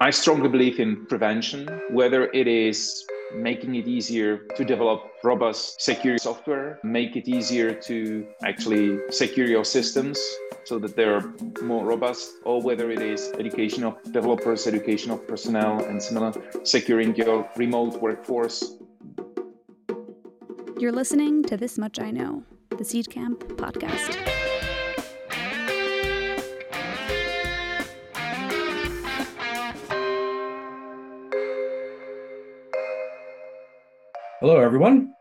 I strongly believe in prevention, whether it is making it easier to develop robust security software, make it easier to actually secure your systems so that they're more robust, or whether it is education of developers, education of personnel, and similar, securing your remote workforce. You're listening to This Much I Know, the Seedcamp podcast. Hello, everyone.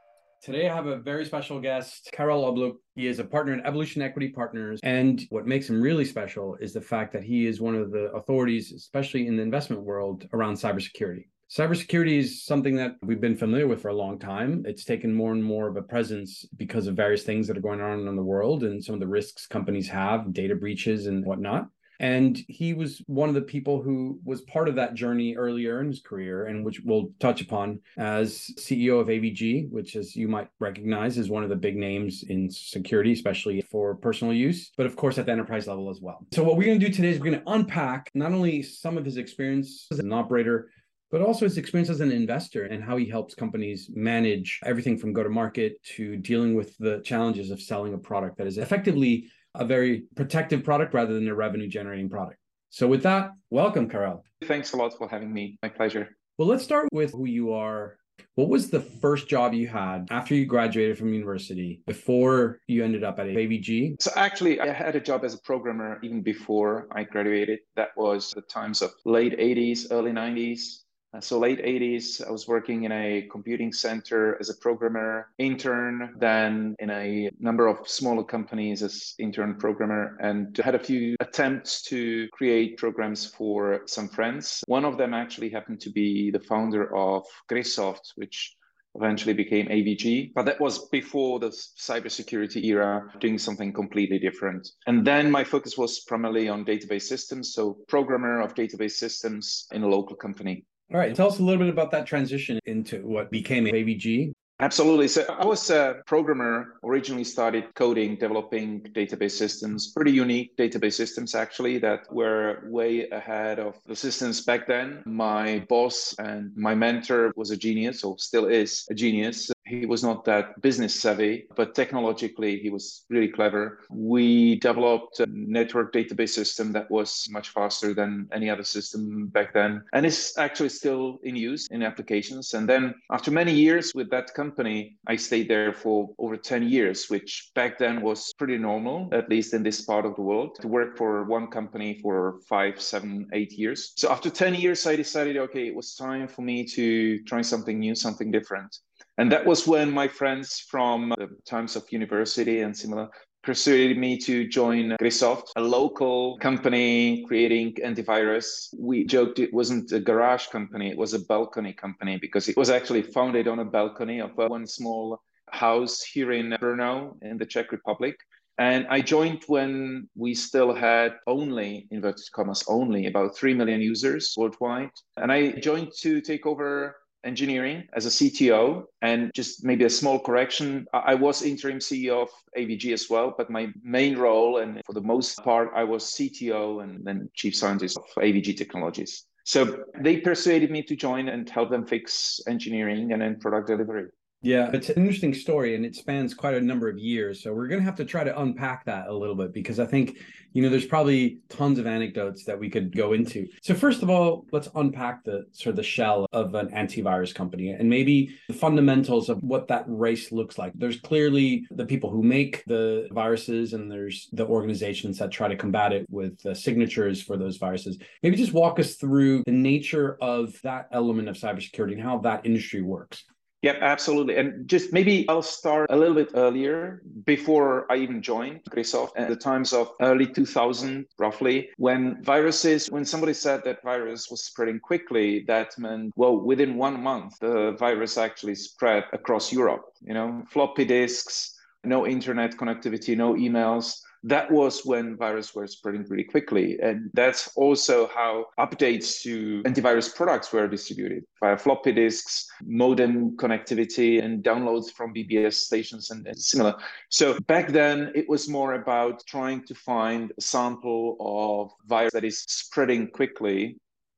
Today I have a very special guest, Karel Obluk. He is a partner in Evolution Equity Partners. And what makes him really special is the fact that he is one of the authorities, especially in the investment world, around cybersecurity. Cybersecurity is something that we've been familiar with for a long time. It's taken more and more of a presence because of various things that are going on in the world and some of the risks companies have, data breaches and whatnot. And he was one of the people who was part of that journey earlier in his career, and which we'll touch upon as CEO of AVG, which, as you might recognize, is one of the big names in security, especially for personal use, but of course at the enterprise level as well. So, what we're going to do today is we're going to unpack not only some of his experience as an operator, but also his experience as an investor and how he helps companies manage everything from go to market to dealing with the challenges of selling a product that is effectively a very protective product rather than a revenue generating product. So, with that, welcome, Karel. Thanks a lot for having me. My pleasure. Well, let's start with who you are. What was the first job you had after you graduated from university before you ended up at AVG? So, actually, I had a job as a programmer even before I graduated. That was the times of late 80s, early 90s. Uh, so late 80s, I was working in a computing center as a programmer, intern, then in a number of smaller companies as intern programmer, and had a few attempts to create programs for some friends. One of them actually happened to be the founder of Grisoft, which eventually became AVG. But that was before the cybersecurity era, doing something completely different. And then my focus was primarily on database systems, so programmer of database systems in a local company. All right. Tell us a little bit about that transition into what became AVG. Absolutely. So I was a programmer, originally started coding, developing database systems, pretty unique database systems actually that were way ahead of the systems back then. My boss and my mentor was a genius, or still is a genius. He was not that business savvy, but technologically he was really clever. We developed a network database system that was much faster than any other system back then, and is actually still in use in applications. And then after many years with that company, I stayed there for over 10 years, which back then was pretty normal, at least in this part of the world, to work for one company for five, seven, eight years. So after 10 years, I decided, okay, it was time for me to try something new, something different. And that was when my friends from the times of university and similar persuaded me to join Grisoft, a local company creating antivirus. We joked it wasn't a garage company, it was a balcony company because it was actually founded on a balcony of uh, one small house here in Brno in the Czech Republic. And I joined when we still had only, inverted commas, only about 3 million users worldwide. And I joined to take over engineering as a CTO. And just maybe a small correction I was interim CEO of AVG as well, but my main role, and for the most part, I was CTO and then chief scientist of AVG Technologies. So they persuaded me to join and help them fix engineering and then product delivery. Yeah, it's an interesting story and it spans quite a number of years. So we're going to have to try to unpack that a little bit because I think, you know, there's probably tons of anecdotes that we could go into. So first of all, let's unpack the sort of the shell of an antivirus company and maybe the fundamentals of what that race looks like. There's clearly the people who make the viruses and there's the organizations that try to combat it with the signatures for those viruses. Maybe just walk us through the nature of that element of cybersecurity and how that industry works. Yep, absolutely. And just maybe I'll start a little bit earlier before I even joined Grisoft at the times of early 2000, roughly, when viruses, when somebody said that virus was spreading quickly, that meant, well, within one month, the virus actually spread across Europe, you know, floppy disks, no internet connectivity, no emails that was when viruses were spreading really quickly. And that's also how updates to antivirus products were distributed via floppy disks, modem connectivity, and downloads from BBS stations and, and similar. So back then, it was more about trying to find a sample of virus that is spreading quickly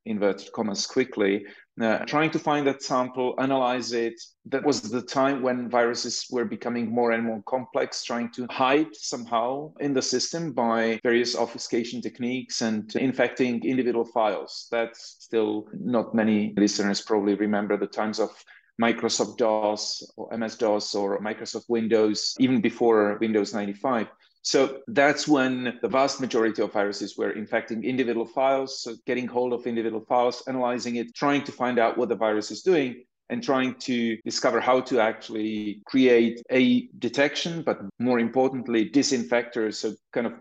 inverted commas quickly, uh, trying to find that sample, analyze it. That was the time when viruses were becoming more and more complex, trying to hide somehow in the system by various obfuscation techniques and infecting individual files. That's still not many listeners probably remember the times of Microsoft DOS or MS DOS or Microsoft Windows, even before Windows 95. So that's when the vast majority of viruses were infecting individual files, so getting hold of individual files, analyzing it, trying to find out what the virus is doing, and trying to discover how to actually create a detection, but more importantly, disinfectors, so kind of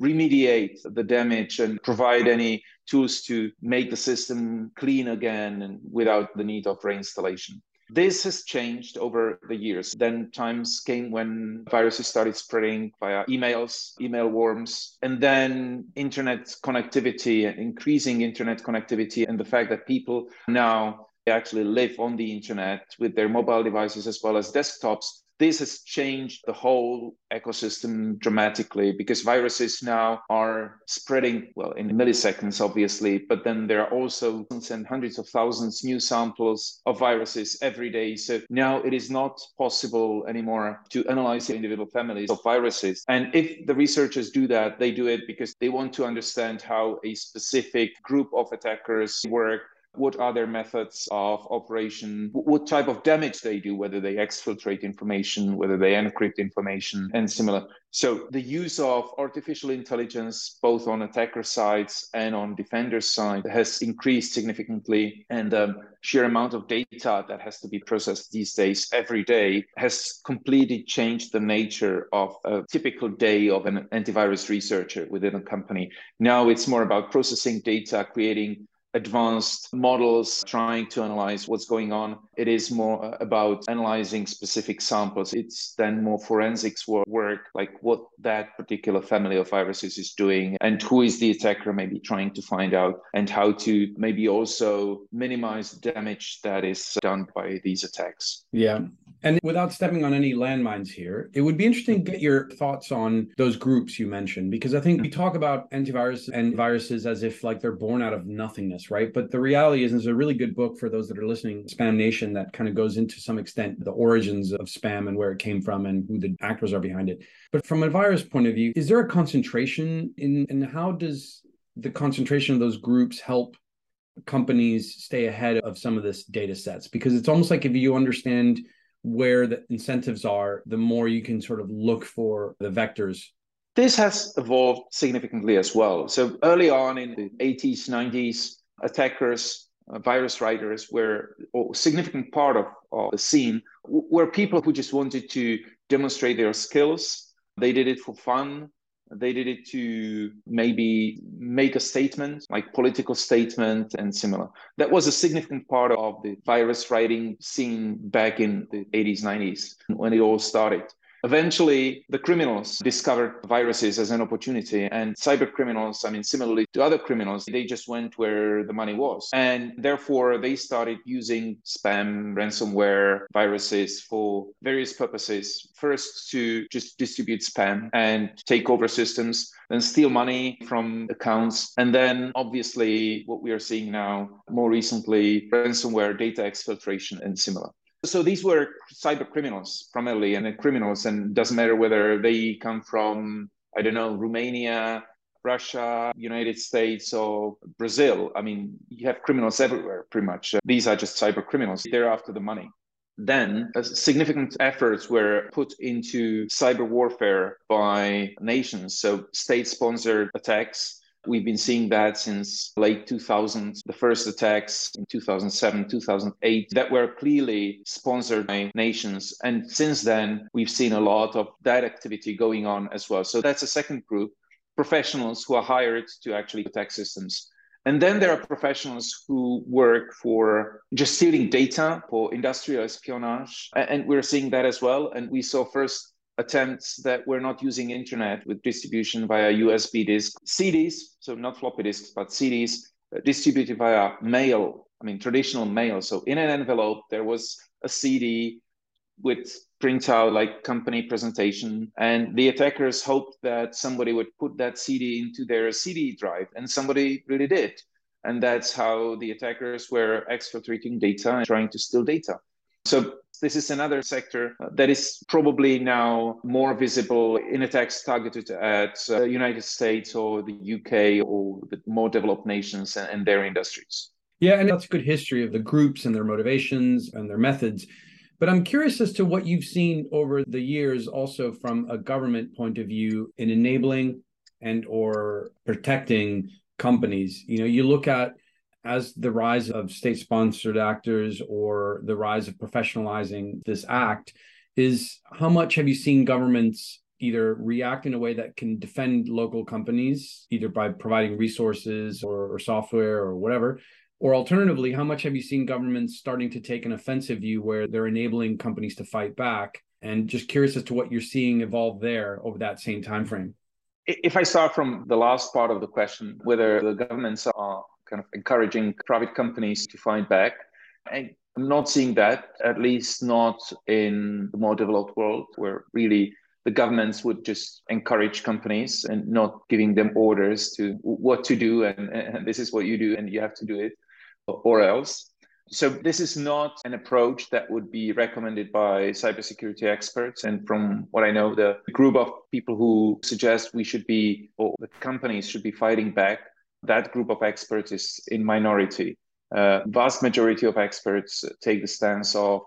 remediate the damage and provide any tools to make the system clean again and without the need of reinstallation. This has changed over the years. Then times came when viruses started spreading via emails, email worms, and then internet connectivity, increasing internet connectivity, and the fact that people now actually live on the internet with their mobile devices as well as desktops this has changed the whole ecosystem dramatically because viruses now are spreading, well, in milliseconds, obviously, but then there are also and hundreds of thousands new samples of viruses every day. So now it is not possible anymore to analyze individual families of viruses. And if the researchers do that, they do it because they want to understand how a specific group of attackers work what are their methods of operation, what type of damage they do, whether they exfiltrate information, whether they encrypt information, and similar. So the use of artificial intelligence, both on attacker sides and on defender side, has increased significantly, and the sheer amount of data that has to be processed these days every day has completely changed the nature of a typical day of an antivirus researcher within a company. Now it's more about processing data, creating advanced models trying to analyze what's going on. It is more uh, about analyzing specific samples. It's then more forensics work, like what that particular family of viruses is doing and who is the attacker maybe trying to find out and how to maybe also minimize the damage that is done by these attacks. Yeah. And without stepping on any landmines here, it would be interesting to get your thoughts on those groups you mentioned, because I think we talk about antivirus and viruses as if like they're born out of nothingness, right? But the reality is, there's a really good book for those that are listening, Spam Nation, that kind of goes into some extent the origins of spam and where it came from and who the actors are behind it. But from a virus point of view, is there a concentration in, and how does the concentration of those groups help companies stay ahead of some of this data sets? Because it's almost like if you understand where the incentives are, the more you can sort of look for the vectors. This has evolved significantly as well. So early on in the 80s, 90s, attackers, uh, virus writers were a significant part of, of the scene, were people who just wanted to demonstrate their skills. They did it for fun. They did it to maybe make a statement, like political statement and similar. That was a significant part of the virus writing scene back in the 80s, 90s when it all started. Eventually, the criminals discovered viruses as an opportunity, and cyber criminals, I mean, similarly to other criminals, they just went where the money was. And therefore, they started using spam, ransomware, viruses for various purposes. First, to just distribute spam and take over systems, then steal money from accounts. And then, obviously, what we are seeing now, more recently, ransomware, data exfiltration, and similar. So these were cyber criminals primarily, and criminals, and doesn't matter whether they come from I don't know Romania, Russia, United States, or Brazil. I mean, you have criminals everywhere, pretty much. These are just cyber criminals. They're after the money. Then significant efforts were put into cyber warfare by nations. So state sponsored attacks We've been seeing that since late 2000s, the first attacks in 2007, 2008 that were clearly sponsored by nations. And since then, we've seen a lot of that activity going on as well. So that's a second group, professionals who are hired to actually attack systems. And then there are professionals who work for just stealing data for industrial espionage. And we're seeing that as well. And we saw first attempts that were not using internet with distribution via USB disk, CDs, so not floppy disks, but CDs uh, distributed via mail. I mean, traditional mail. So in an envelope, there was a CD with printout like company presentation and the attackers hoped that somebody would put that cd into their cd drive and somebody really did And that's how the attackers were exfiltrating data and trying to steal data. So this is another sector that is probably now more visible in attacks targeted at the uh, United States or the UK or the more developed nations and their industries. Yeah, and that's a good history of the groups and their motivations and their methods. But I'm curious as to what you've seen over the years also from a government point of view in enabling and or protecting companies. You know, you look at as the rise of state sponsored actors or the rise of professionalizing this act is how much have you seen governments either react in a way that can defend local companies either by providing resources or, or, software or whatever? Or alternatively how much have you seen governments starting to take an offensive view where they're enabling companies to fight back? And just curious as to what you're seeing evolve there over that same time frame if i start from the last part of the question whether the governments are kind of encouraging private companies to fight back. And I'm not seeing that, at least not in the more developed world, where really the governments would just encourage companies and not giving them orders to what to do and, and this is what you do and you have to do it or else. So this is not an approach that would be recommended by cybersecurity experts. And from what I know, the group of people who suggest we should be, or the companies should be fighting back, that group of experts is in minority. Uh, vast majority of experts take the stance of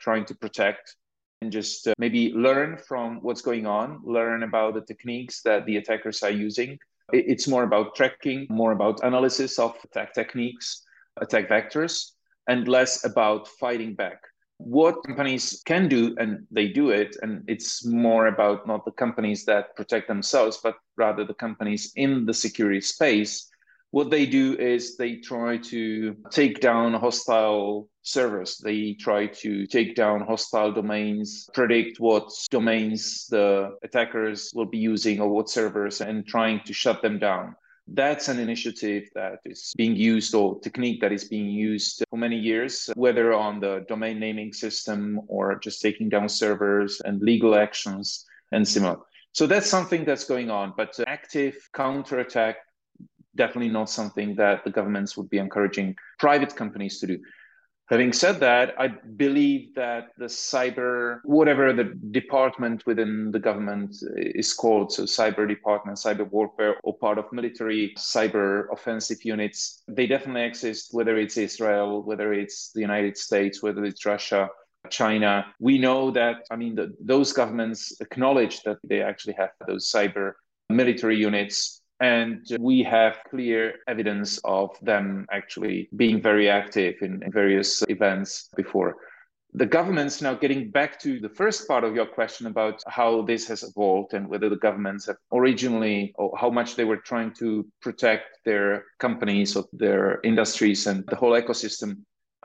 trying to protect and just uh, maybe learn from what's going on, learn about the techniques that the attackers are using. It's more about tracking, more about analysis of attack techniques, attack vectors, and less about fighting back. What companies can do, and they do it, and it's more about not the companies that protect themselves, but rather the companies in the security space what they do is they try to take down hostile servers. They try to take down hostile domains, predict what domains the attackers will be using or what servers, and trying to shut them down. That's an initiative that is being used or technique that is being used for many years, whether on the domain naming system or just taking down servers and legal actions and similar. So that's something that's going on. But uh, active counterattack definitely not something that the governments would be encouraging private companies to do. Having said that, I believe that the cyber, whatever the department within the government is called, so cyber department, cyber warfare, or part of military cyber offensive units, they definitely exist, whether it's Israel, whether it's the United States, whether it's Russia, China. We know that, I mean, the, those governments acknowledge that they actually have those cyber military units and we have clear evidence of them actually being very active in, in various events before. The governments now getting back to the first part of your question about how this has evolved and whether the governments have originally or how much they were trying to protect their companies or their industries and the whole ecosystem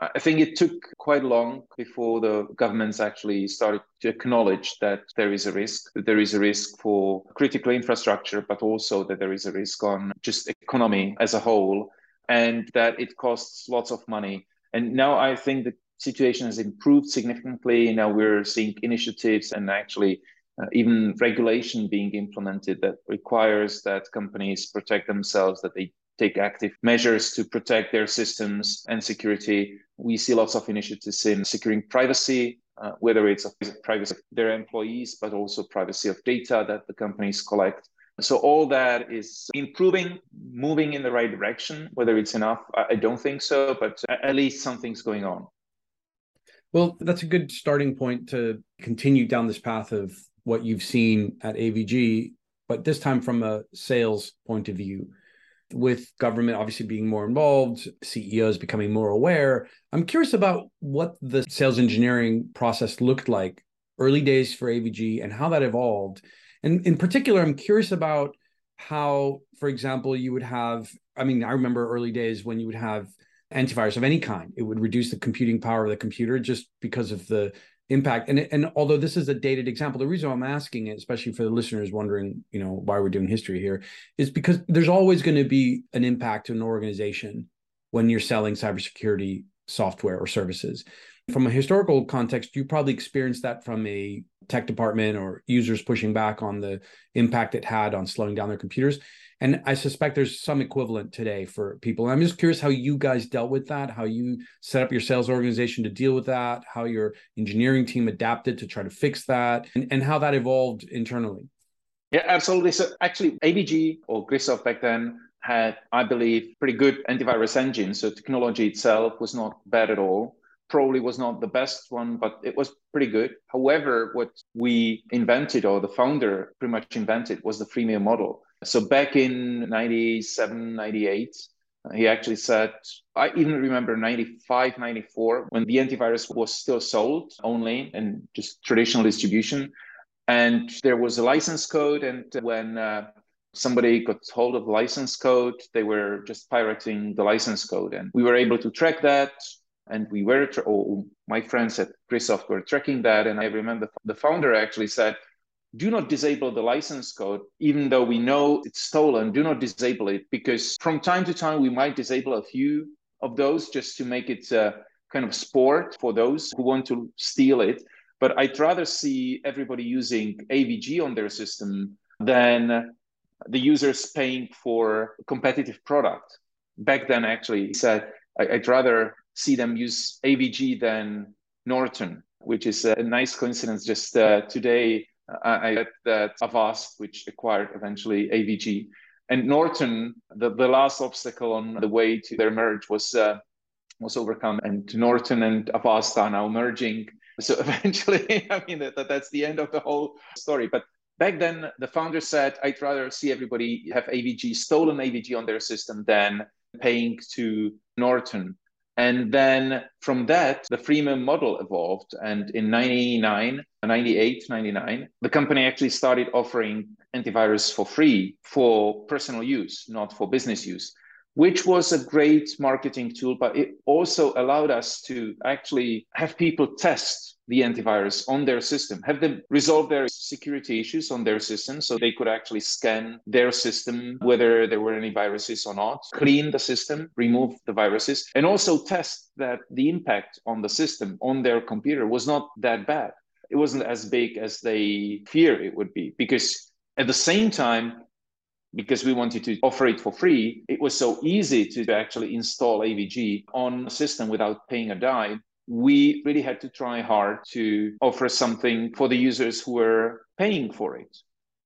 I think it took quite long before the governments actually started to acknowledge that there is a risk, that there is a risk for critical infrastructure, but also that there is a risk on just economy as a whole, and that it costs lots of money. And now I think the situation has improved significantly. Now we're seeing initiatives and actually uh, even regulation being implemented that requires that companies protect themselves, that they take active measures to protect their systems and security. We see lots of initiatives in securing privacy, uh, whether it's privacy of their employees, but also privacy of data that the companies collect. So all that is improving, moving in the right direction. Whether it's enough, I don't think so, but at least something's going on. Well, that's a good starting point to continue down this path of what you've seen at AVG, but this time from a sales point of view with government obviously being more involved, CEOs becoming more aware. I'm curious about what the sales engineering process looked like early days for AVG and how that evolved. And in particular, I'm curious about how, for example, you would have, I mean, I remember early days when you would have antivirus of any kind. It would reduce the computing power of the computer just because of the impact. And and although this is a dated example, the reason I'm asking it, especially for the listeners wondering, you know, why we're doing history here, is because there's always going to be an impact to an organization when you're selling cybersecurity software or services. From a historical context, you probably experienced that from a tech department or users pushing back on the impact it had on slowing down their computers. And I suspect there's some equivalent today for people. I'm just curious how you guys dealt with that, how you set up your sales organization to deal with that, how your engineering team adapted to try to fix that, and, and how that evolved internally. Yeah, absolutely. So actually, AVG or Grisoft back then had, I believe, pretty good antivirus engine. So technology itself was not bad at all. Probably was not the best one, but it was pretty good. However, what we invented or the founder pretty much invented was the freemium model. So back in 97, 98, he actually said, I even remember 95, 94, when the antivirus was still sold only and just traditional distribution. And there was a license code. And when uh, somebody got hold of license code, they were just pirating the license code. And we were able to track that. And we were, tra- oh, my friends at Grisoft were tracking that. And I remember the founder actually said, do not disable the license code, even though we know it's stolen. Do not disable it because from time to time we might disable a few of those just to make it a kind of sport for those who want to steal it. But I'd rather see everybody using AVG on their system than the users paying for a competitive product. Back then, actually, said, I'd rather see them use AVG than Norton, which is a nice coincidence. Just uh, today, I read that Avast, which acquired eventually AVG, and Norton, the, the last obstacle on the way to their merge was uh, was overcome, and Norton and Avast are now merging. So eventually, I mean, that, that's the end of the whole story. But back then, the founder said, "I'd rather see everybody have AVG, stolen AVG on their system, than paying to Norton." And then from that, the freemium model evolved. And in 99, 98, 99, the company actually started offering antivirus for free for personal use, not for business use, which was a great marketing tool. But it also allowed us to actually have people test the antivirus on their system, have them resolve their security issues on their system so they could actually scan their system, whether there were any viruses or not, clean the system, remove the viruses, and also test that the impact on the system, on their computer was not that bad. It wasn't as big as they fear it would be because at the same time, because we wanted to offer it for free, it was so easy to actually install AVG on a system without paying a dime we really had to try hard to offer something for the users who were paying for it.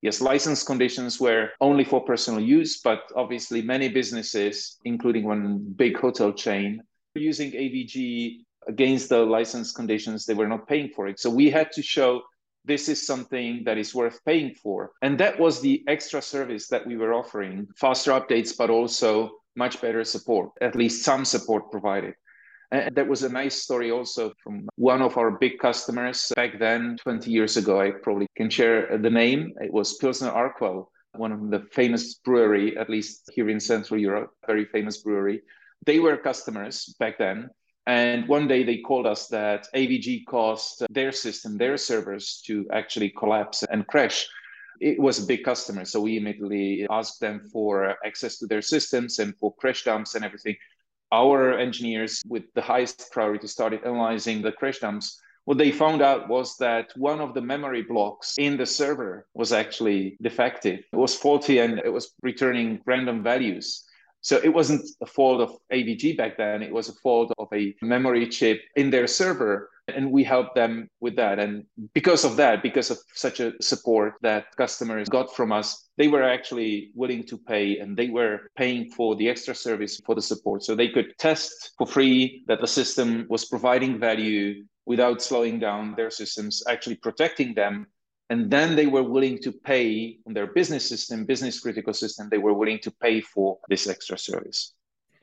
Yes, license conditions were only for personal use, but obviously many businesses, including one big hotel chain, were using AVG against the license conditions. They were not paying for it. So we had to show this is something that is worth paying for. And that was the extra service that we were offering faster updates, but also much better support, at least some support provided. And that was a nice story also from one of our big customers back then, 20 years ago. I probably can share the name. It was Pilsner Urquell, one of the famous brewery, at least here in Central Europe, very famous brewery. They were customers back then. And one day they called us that AVG caused their system, their servers to actually collapse and crash. It was a big customer. So we immediately asked them for access to their systems and for crash dumps and everything our engineers with the highest priority started analyzing the crash dumps what they found out was that one of the memory blocks in the server was actually defective it was faulty and it was returning random values so it wasn't a fault of avg back then. It was a fault of a memory chip in their server and we helped them with that. And because of that because of such a support that customers got from us they were actually willing to pay and they were paying for the extra service for the support. So they could test for free that the system was providing value without slowing down their systems actually protecting them and then they were willing to pay on their business system business critical system they were willing to pay for this extra service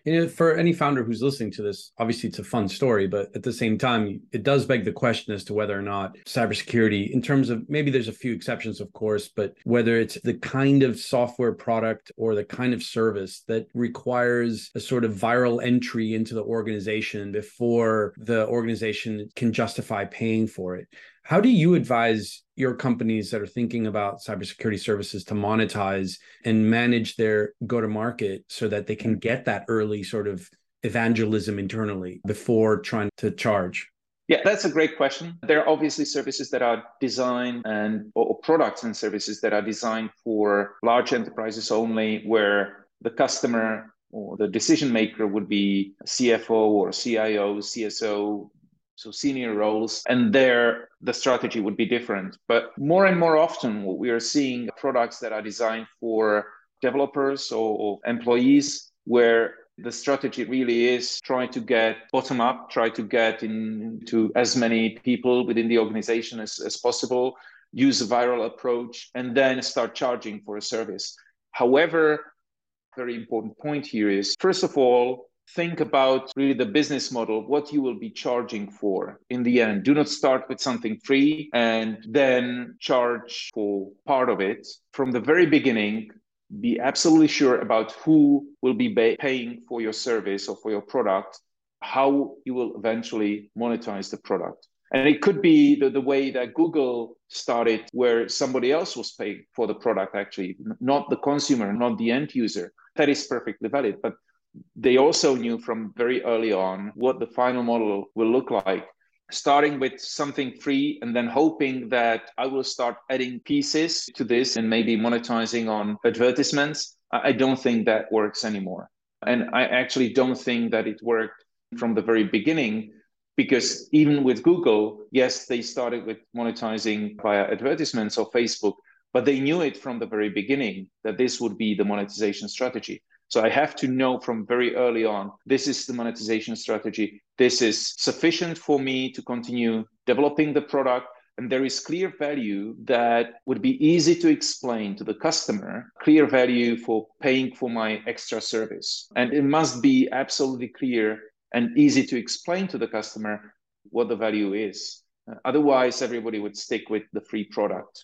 know, for any founder who's listening to this, obviously it's a fun story, but at the same time, it does beg the question as to whether or not cybersecurity, in terms of maybe there's a few exceptions, of course, but whether it's the kind of software product or the kind of service that requires a sort of viral entry into the organization before the organization can justify paying for it. How do you advise your companies that are thinking about cybersecurity services to monetize and manage their go to market so that they can get that early sort of evangelism internally before trying to charge? Yeah, that's a great question. There are obviously services that are designed and or products and services that are designed for large enterprises only, where the customer or the decision maker would be CFO or CIO, CSO, so senior roles, and there the strategy would be different. But more and more often, we are seeing products that are designed for developers or, or employees, where the strategy really is try to get bottom up, try to get into as many people within the organization as, as possible, use a viral approach, and then start charging for a service. However, very important point here is first of all, think about really the business model, what you will be charging for in the end. Do not start with something free and then charge for part of it. From the very beginning, be absolutely sure about who will be paying for your service or for your product, how you will eventually monetize the product. And it could be the, the way that Google started, where somebody else was paying for the product, actually, not the consumer, not the end user. That is perfectly valid. But they also knew from very early on what the final model will look like starting with something free and then hoping that I will start adding pieces to this and maybe monetizing on advertisements, I don't think that works anymore. And I actually don't think that it worked from the very beginning because even with Google, yes, they started with monetizing via advertisements or Facebook, but they knew it from the very beginning that this would be the monetization strategy. So I have to know from very early on this is the monetization strategy. This is sufficient for me to continue developing the product. And there is clear value that would be easy to explain to the customer, clear value for paying for my extra service. And it must be absolutely clear and easy to explain to the customer what the value is. Otherwise, everybody would stick with the free product.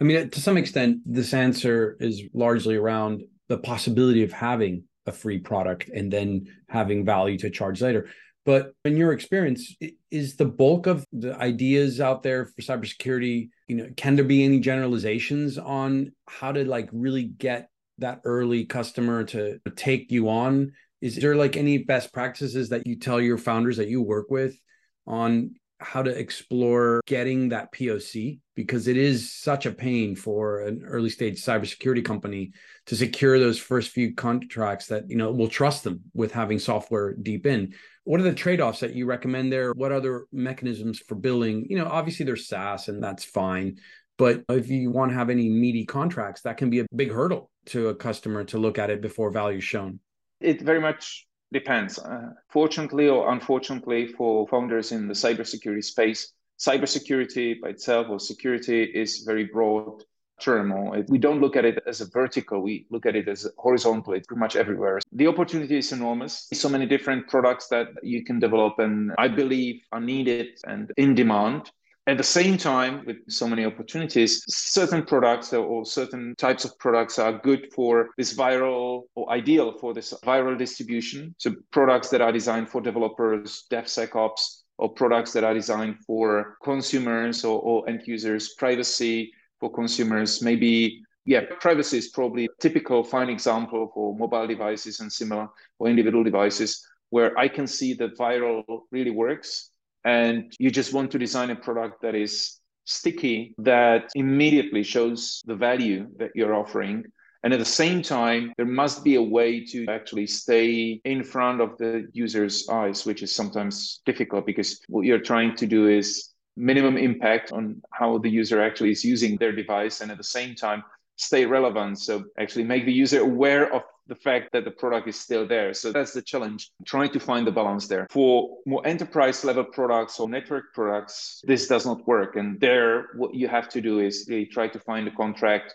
I mean, to some extent, this answer is largely around the possibility of having a free product and then having value to charge later. But in your experience, is the bulk of the ideas out there for cybersecurity, you know, can there be any generalizations on how to like really get that early customer to take you on? Is there like any best practices that you tell your founders that you work with on how to explore getting that POC because it is such a pain for an early stage cybersecurity company to secure those first few contracts that you know will trust them with having software deep in. What are the trade-offs that you recommend there? What other mechanisms for billing? You know, obviously there's SaaS and that's fine, but if you want to have any meaty contracts, that can be a big hurdle to a customer to look at it before value shown. It very much depends. Uh, fortunately or unfortunately for founders in the cybersecurity space, cybersecurity by itself or security is very broad term. We don't look at it as a vertical. We look at it as horizontal. It's pretty much everywhere. The opportunity is enormous. So many different products that you can develop and I believe are needed and in demand. At the same time, with so many opportunities, certain products or certain types of products are good for this viral or ideal for this viral distribution. So products that are designed for developers, DevSecOps, or products that are designed for consumers or, or end users, privacy for consumers, maybe yeah, privacy is probably a typical fine example for mobile devices and similar or individual devices where I can see that viral really works and you just want to design a product that is sticky that immediately shows the value that you're offering. And at the same time there must be a way to actually stay in front of the user's eyes which is sometimes difficult because what you're trying to do is minimum impact on how the user actually is using their device and at the same time stay relevant. So actually make the user aware of the fact that the product is still there. So that's the challenge, trying to find the balance there. For more enterprise level products or network products, this does not work. And there, what you have to do is really try to find a contract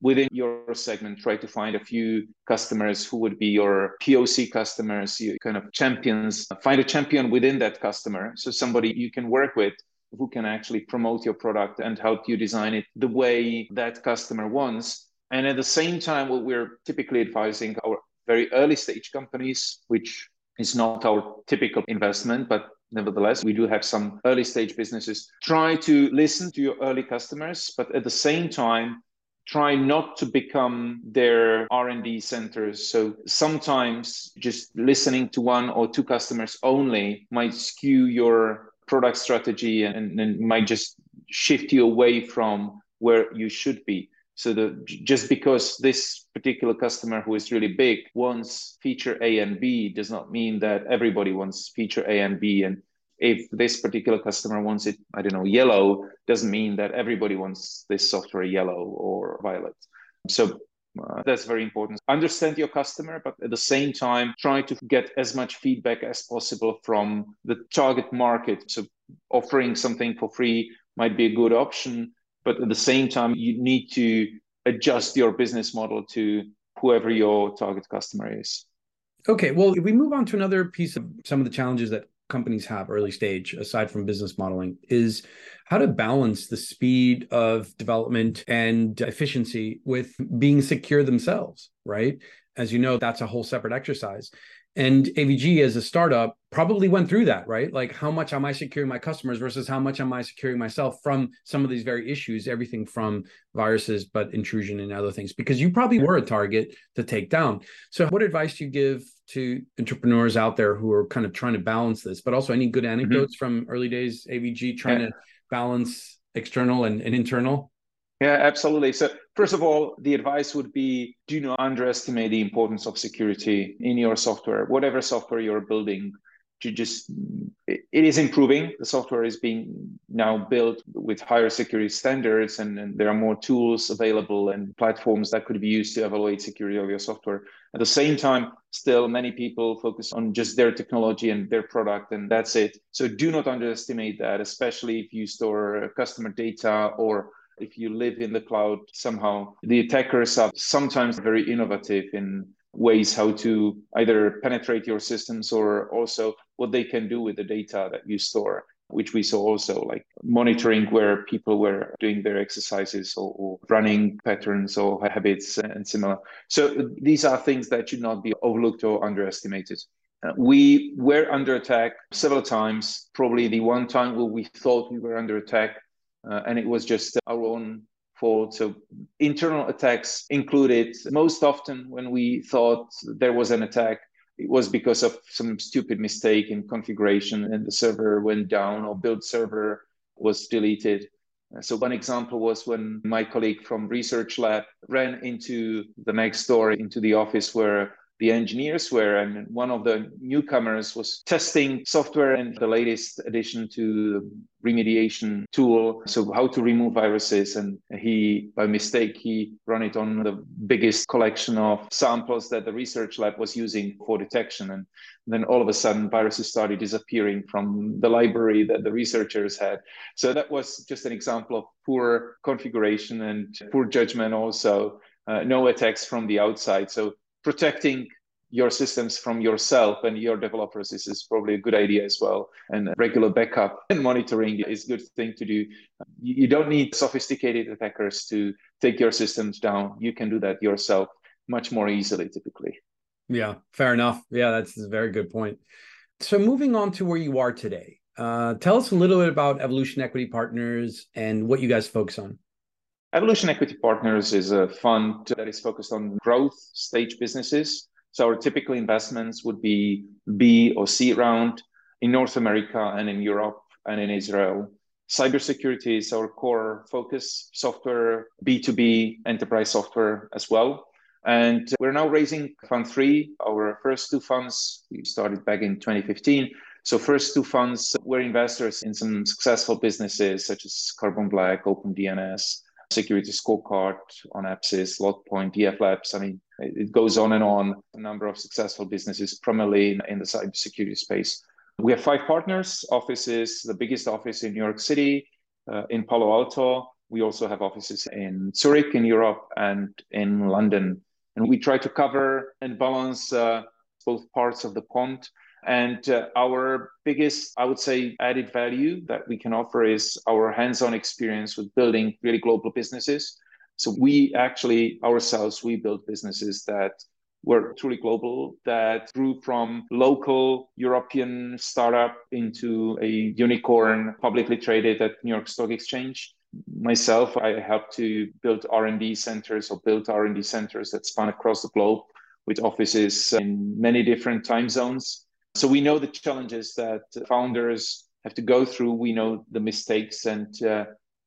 within your segment, try to find a few customers who would be your POC customers, you kind of champions, find a champion within that customer. So somebody you can work with who can actually promote your product and help you design it the way that customer wants and at the same time, what we're typically advising our very early stage companies, which is not our typical investment, but nevertheless, we do have some early stage businesses, try to listen to your early customers, but at the same time, try not to become their r&d centers so sometimes just listening to one or two customers only might skew your product strategy and, and might just shift you away from where you should be. So the, just because this particular customer who is really big wants feature A and B does not mean that everybody wants feature A and B. And if this particular customer wants it, I don't know, yellow, doesn't mean that everybody wants this software yellow or violet. So uh, that's very important. Understand your customer, but at the same time, try to get as much feedback as possible from the target market. So offering something for free might be a good option, but at the same time, you need to adjust your business model to whoever your target customer is. Okay, well, if we move on to another piece of some of the challenges that companies have early stage aside from business modeling is how to balance the speed of development and efficiency with being secure themselves right as you know that's a whole separate exercise and avg as a startup probably went through that right like how much am i securing my customers versus how much am i securing myself from some of these very issues everything from viruses but intrusion and other things because you probably were a target to take down so what advice do you give to entrepreneurs out there who are kind of trying to balance this but also any good mm-hmm. anecdotes mm-hmm. from early days avg trying yeah. to balance external and, and internal yeah, absolutely. So, first of all, the advice would be do not underestimate the importance of security in your software, whatever software you're building. To just, it is improving. The software is being now built with higher security standards, and, and there are more tools available and platforms that could be used to evaluate security of your software. At the same time, still many people focus on just their technology and their product, and that's it. So, do not underestimate that, especially if you store customer data or if you live in the cloud somehow the attackers are sometimes very innovative in ways how to either penetrate your systems or also what they can do with the data that you store which we saw also like monitoring where people were doing their exercises or, or, running patterns or habits and similar. So these are things that should not be overlooked or underestimated. Uh, we were under attack several times. Probably the one time where we thought we were under attack uh, and it was just our own fault. So internal attacks included most often when we thought there was an attack, it was because of some stupid mistake in configuration and the server went down or build server was deleted. Uh, so one example was when my colleague from research lab ran into the next door into the office where the engineers were, and one of the newcomers was testing software and the latest addition to the remediation tool. So how to remove viruses, and he, by mistake, he run it on the biggest collection of samples that the research lab was using for detection, and then all of a sudden viruses started disappearing from the library that the researchers had. So that was just an example of poor configuration and poor judgment also. Uh, no attacks from the outside. So protecting your systems from yourself and your developers is, is probably a good idea as well. And regular backup and monitoring is a good thing to do. You don't need sophisticated attackers to take your systems down. You can do that yourself much more easily typically. Yeah, fair enough. Yeah, that's a very good point. So moving on to where you are today, uh, tell us a little bit about Evolution Equity Partners and what you guys focus on. Evolution Equity Partners is a fund that is focused on growth stage businesses. So our typical investments would be B or C round in North America and in Europe and in Israel. Cybersecurity is our core focus, software, B2B enterprise software as well. And we're now raising Fund 3. Our first two funds, we started back in 2015. So first two funds were investors in some successful businesses such as Carbon Black, OpenDNS, security scorecard Onapsis, LogPoint, DF Labs. I mean, it goes on and on. A number of successful businesses, primarily in, in the cybersecurity space. We have five partners, offices, the biggest office in New York City, uh, in Palo Alto. We also have offices in Zurich, in Europe, and in London. And we try to cover and balance uh, both parts of the pond. And uh, our biggest, I would say, added value that we can offer is our hands on experience with building really global businesses. So we actually ourselves, we built businesses that were truly global, that grew from local European startup into a unicorn publicly traded at New York Stock Exchange. Myself, I helped to build R&D centers or build R&D centers that span across the globe with offices in many different time zones so we know the challenges that founders have to go through. We know the mistakes, and uh,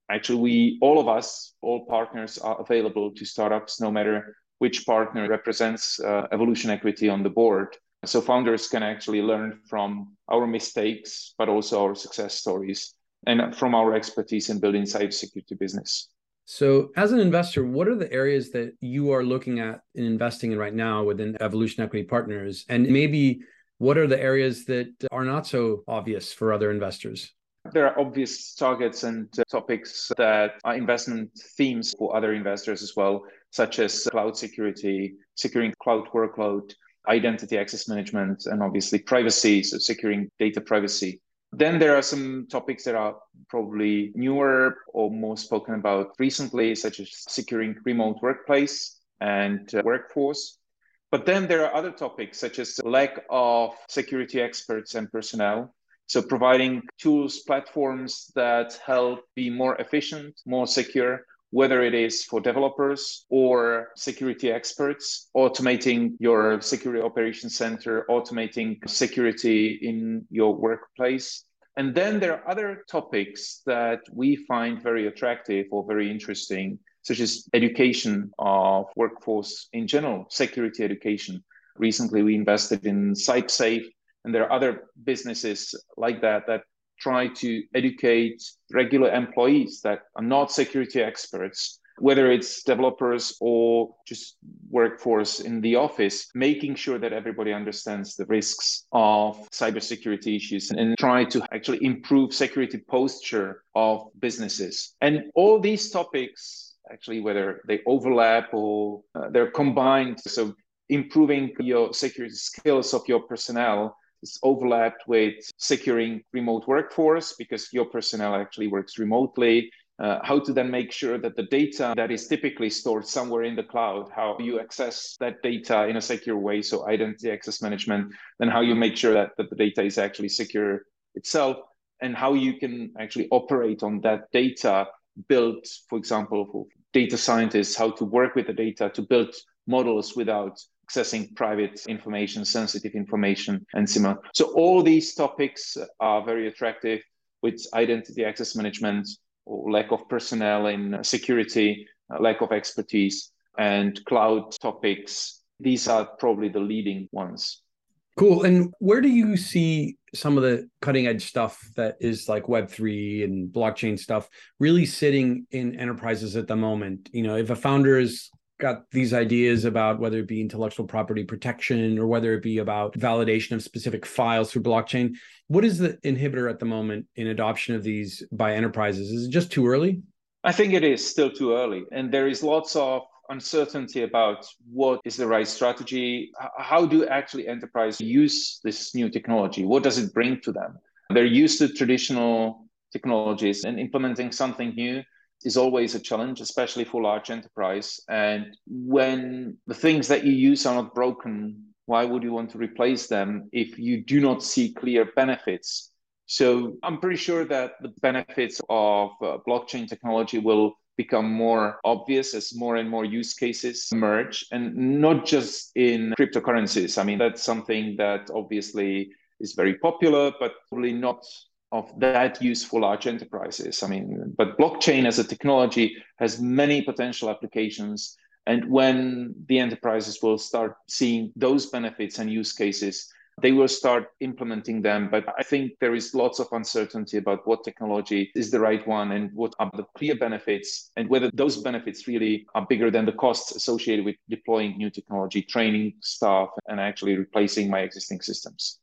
actually, we all of us, all partners, are available to startups, no matter which partner represents uh, Evolution Equity on the board. So founders can actually learn from our mistakes, but also our success stories, and from our expertise in building cybersecurity business. So, as an investor, what are the areas that you are looking at in investing in right now within Evolution Equity Partners? And maybe what are the areas that are not so obvious for other investors? There are obvious targets and uh, topics that are investment themes for other investors as well, such as cloud security, securing cloud workload, identity access management, and obviously privacy, so securing data privacy. Then there are some topics that are probably newer or more spoken about recently, such as securing remote workplace and uh, workforce. But then there are other topics such as lack of security experts and personnel. So providing tools, platforms that help be more efficient, more secure, whether it is for developers or security experts, automating your security operations center, automating security in your workplace. And then there are other topics that we find very attractive or very interesting, such as education of workforce in general, security education. Recently, we invested in CybSafe, and there are other businesses like that that try to educate regular employees that are not security experts whether it's developers or just workforce in the office, making sure that everybody understands the risks of cybersecurity issues and try to actually improve security posture of businesses. And all these topics, actually, whether they overlap or uh, they're combined, so improving your security skills of your personnel is overlapped with securing remote workforce because your personnel actually works remotely. Uh, how to then make sure that the data that is typically stored somewhere in the cloud, how you access that data in a secure way, so identity access management, then how you make sure that, that the data is actually secure itself, and how you can actually operate on that data, build, for example, for data scientists, how to work with the data to build models without accessing private information, sensitive information, and similar. So all these topics are very attractive with identity access management or lack of personnel in security, uh, lack of expertise, and cloud topics. These are probably the leading ones. Cool. And where do you see some of the cutting edge stuff that is like Web3 and blockchain stuff really sitting in enterprises at the moment? You know, if a founder has got these ideas about whether it be intellectual property protection or whether it be about validation of specific files through blockchain. What is the inhibitor at the moment in adoption of these by enterprises? Is it just too early? I think it is still too early. And there is lots of uncertainty about what is the right strategy. How do actually enterprise use this new technology? What does it bring to them? They're used to traditional technologies and implementing something new is always a challenge, especially for large enterprise. And when the things that you use are not broken, why would you want to replace them if you do not see clear benefits? So I'm pretty sure that the benefits of uh, blockchain technology will become more obvious as more and more use cases emerge and not just in cryptocurrencies. I mean, that's something that obviously is very popular, but probably not of that use for large enterprises. I mean, but blockchain as a technology has many potential applications. And when the enterprises will start seeing those benefits and use cases, they will start implementing them. But I think there is lots of uncertainty about what technology is the right one and what are the clear benefits and whether those benefits really are bigger than the costs associated with deploying new technology, training staff, and actually replacing my existing systems.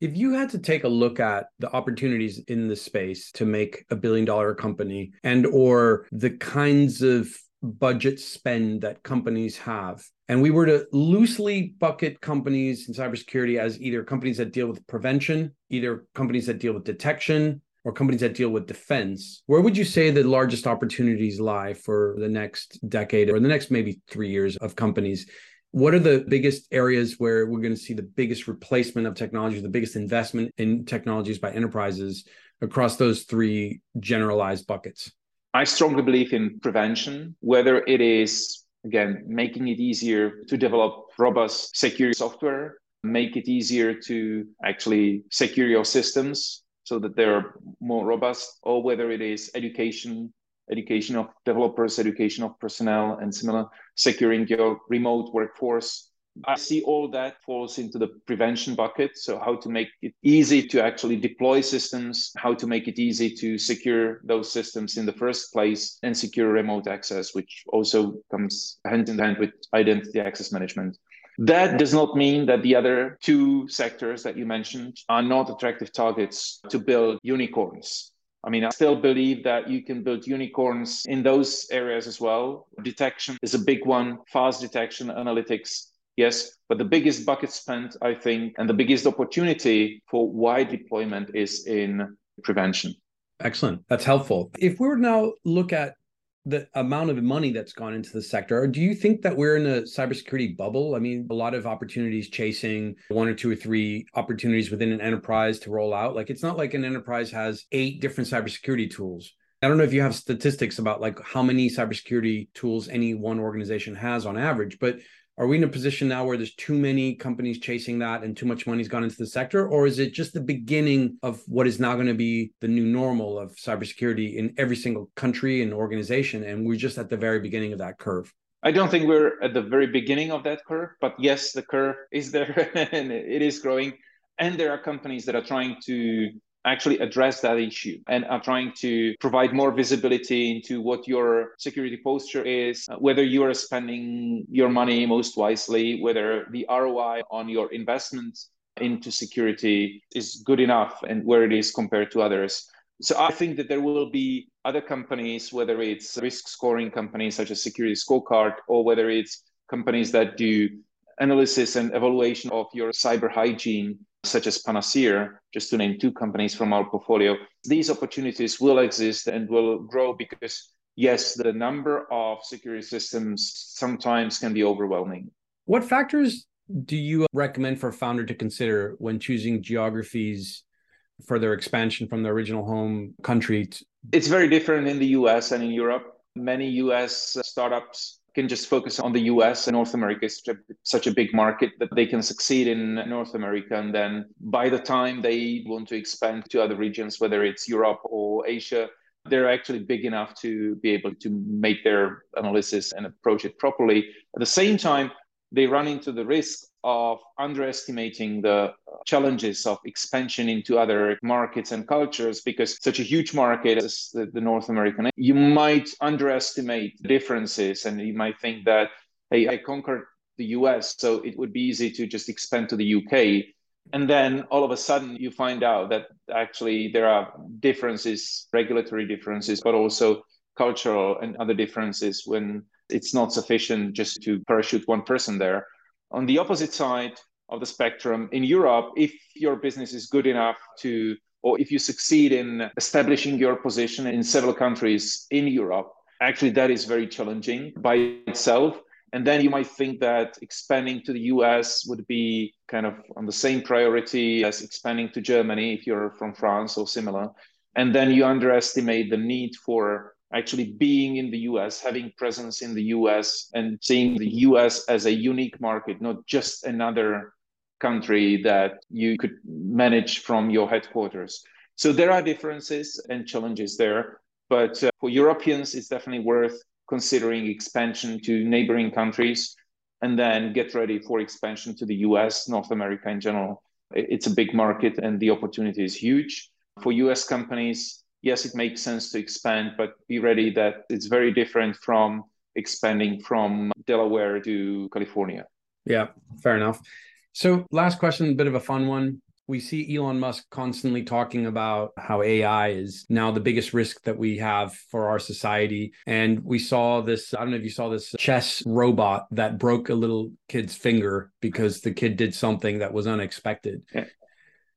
If you had to take a look at the opportunities in the space to make a billion dollar company and or the kinds of budget spend that companies have and we were to loosely bucket companies in cybersecurity as either companies that deal with prevention, either companies that deal with detection, or companies that deal with defense, where would you say the largest opportunities lie for the next decade or the next maybe three years of companies? What are the biggest areas where we're going to see the biggest replacement of technology, the biggest investment in technologies by enterprises across those three generalized buckets? I strongly believe in prevention, whether it is, again, making it easier to develop robust security software, make it easier to actually secure your systems so that they're more robust, or whether it is education, education of developers, education of personnel, and similar, securing your remote workforce. I see all that falls into the prevention bucket. So, how to make it easy to actually deploy systems, how to make it easy to secure those systems in the first place, and secure remote access, which also comes hand in hand with identity access management. That does not mean that the other two sectors that you mentioned are not attractive targets to build unicorns. I mean, I still believe that you can build unicorns in those areas as well. Detection is a big one, fast detection, analytics, yes. But the biggest bucket spent, I think, and the biggest opportunity for wide deployment is in prevention. Excellent. That's helpful. If we were now look at the amount of money that's gone into the sector. Do you think that we're in a cybersecurity bubble? I mean, a lot of opportunities chasing one or two or three opportunities within an enterprise to roll out. Like it's not like an enterprise has eight different cybersecurity tools. I don't know if you have statistics about like how many cybersecurity tools any one organization has on average, but are we in a position now where there's too many companies chasing that and too much money's gone into the sector? Or is it just the beginning of what is now going to be the new normal of cybersecurity in every single country and organization? And we're just at the very beginning of that curve. I don't think we're at the very beginning of that curve, but yes, the curve is there and it is growing. And there are companies that are trying to actually address that issue and are trying to provide more visibility into what your security posture is, uh, whether you are spending your money most wisely, whether the ROI on your investments into security is good enough and where it is compared to others. So I think that there will be other companies, whether it's risk scoring companies such as Security Scorecard, or whether it's companies that do analysis and evaluation of your cyber hygiene such as Panaseer, just to name two companies from our portfolio, these opportunities will exist and will grow because, yes, the number of security systems sometimes can be overwhelming. What factors do you recommend for a founder to consider when choosing geographies for their expansion from their original home country? It's very different in the US and in Europe. Many US startups can just focus on the US and North America is such a, such a big market that they can succeed in North America. And then by the time they want to expand to other regions, whether it's Europe or Asia, they're actually big enough to be able to make their analysis and approach it properly. At the same time, they run into the risk of underestimating the challenges of expansion into other markets and cultures because such a huge market as the, the North American, you might underestimate differences and you might think that, hey, I conquered the US, so it would be easy to just expand to the UK. And then all of a sudden you find out that actually there are differences, regulatory differences, but also cultural and other differences when it's not sufficient just to parachute one person there. On the opposite side of the spectrum, in Europe, if your business is good enough to, or if you succeed in establishing your position in several countries in Europe, actually that is very challenging by itself. And then you might think that expanding to the US would be kind of on the same priority as expanding to Germany if you're from France or similar. And then you underestimate the need for actually being in the US, having presence in the US, and seeing the US as a unique market, not just another country that you could manage from your headquarters. So there are differences and challenges there. But uh, for Europeans, it's definitely worth considering expansion to neighboring countries and then get ready for expansion to the US, North America in general. It's a big market and the opportunity is huge. For US companies, yes, it makes sense to expand, but be ready that it's very different from expanding from Delaware to California. Yeah, fair enough. So, last question, a bit of a fun one. We see Elon Musk constantly talking about how AI is now the biggest risk that we have for our society. And we saw this, I don't know if you saw this chess robot that broke a little kid's finger because the kid did something that was unexpected. Yeah.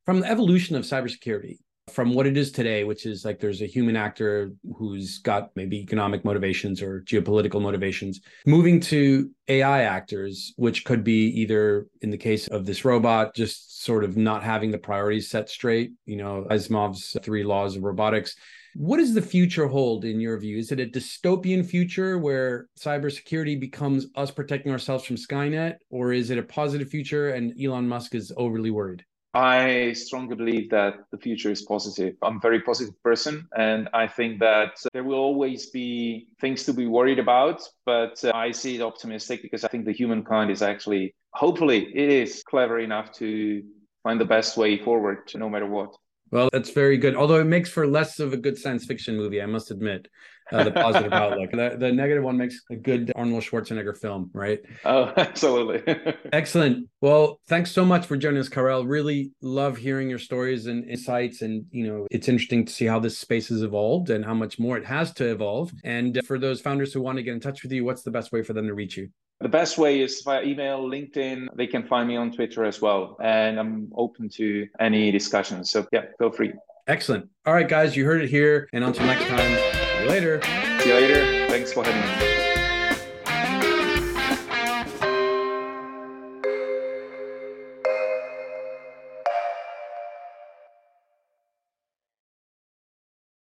From the evolution of cybersecurity, from what it is today, which is like there's a human actor who's got maybe economic motivations or geopolitical motivations, moving to AI actors, which could be either in the case of this robot, just sort of not having the priorities set straight, you know, Asimov's three laws of robotics. What does the future hold in your view? Is it a dystopian future where cybersecurity becomes us protecting ourselves from Skynet, or is it a positive future and Elon Musk is overly worried? I strongly believe that the future is positive. I'm a very positive person, and I think that there will always be things to be worried about, but uh, I see it optimistic because I think the humankind is actually, hopefully, it is clever enough to find the best way forward no matter what. Well, that's very good. Although it makes for less of a good science fiction movie, I must admit. Uh, the positive outlook. The, the negative one makes a good Arnold Schwarzenegger film, right? Oh, absolutely. Excellent. Well, thanks so much for joining us, Karel. Really love hearing your stories and insights. And, you know, it's interesting to see how this space has evolved and how much more it has to evolve. And for those founders who want to get in touch with you, what's the best way for them to reach you? The best way is via email, LinkedIn. They can find me on Twitter as well. And I'm open to any discussions. So, yeah, feel free. Excellent. All right, guys, you heard it here. And until next time, you later. See you later. Thanks for having me.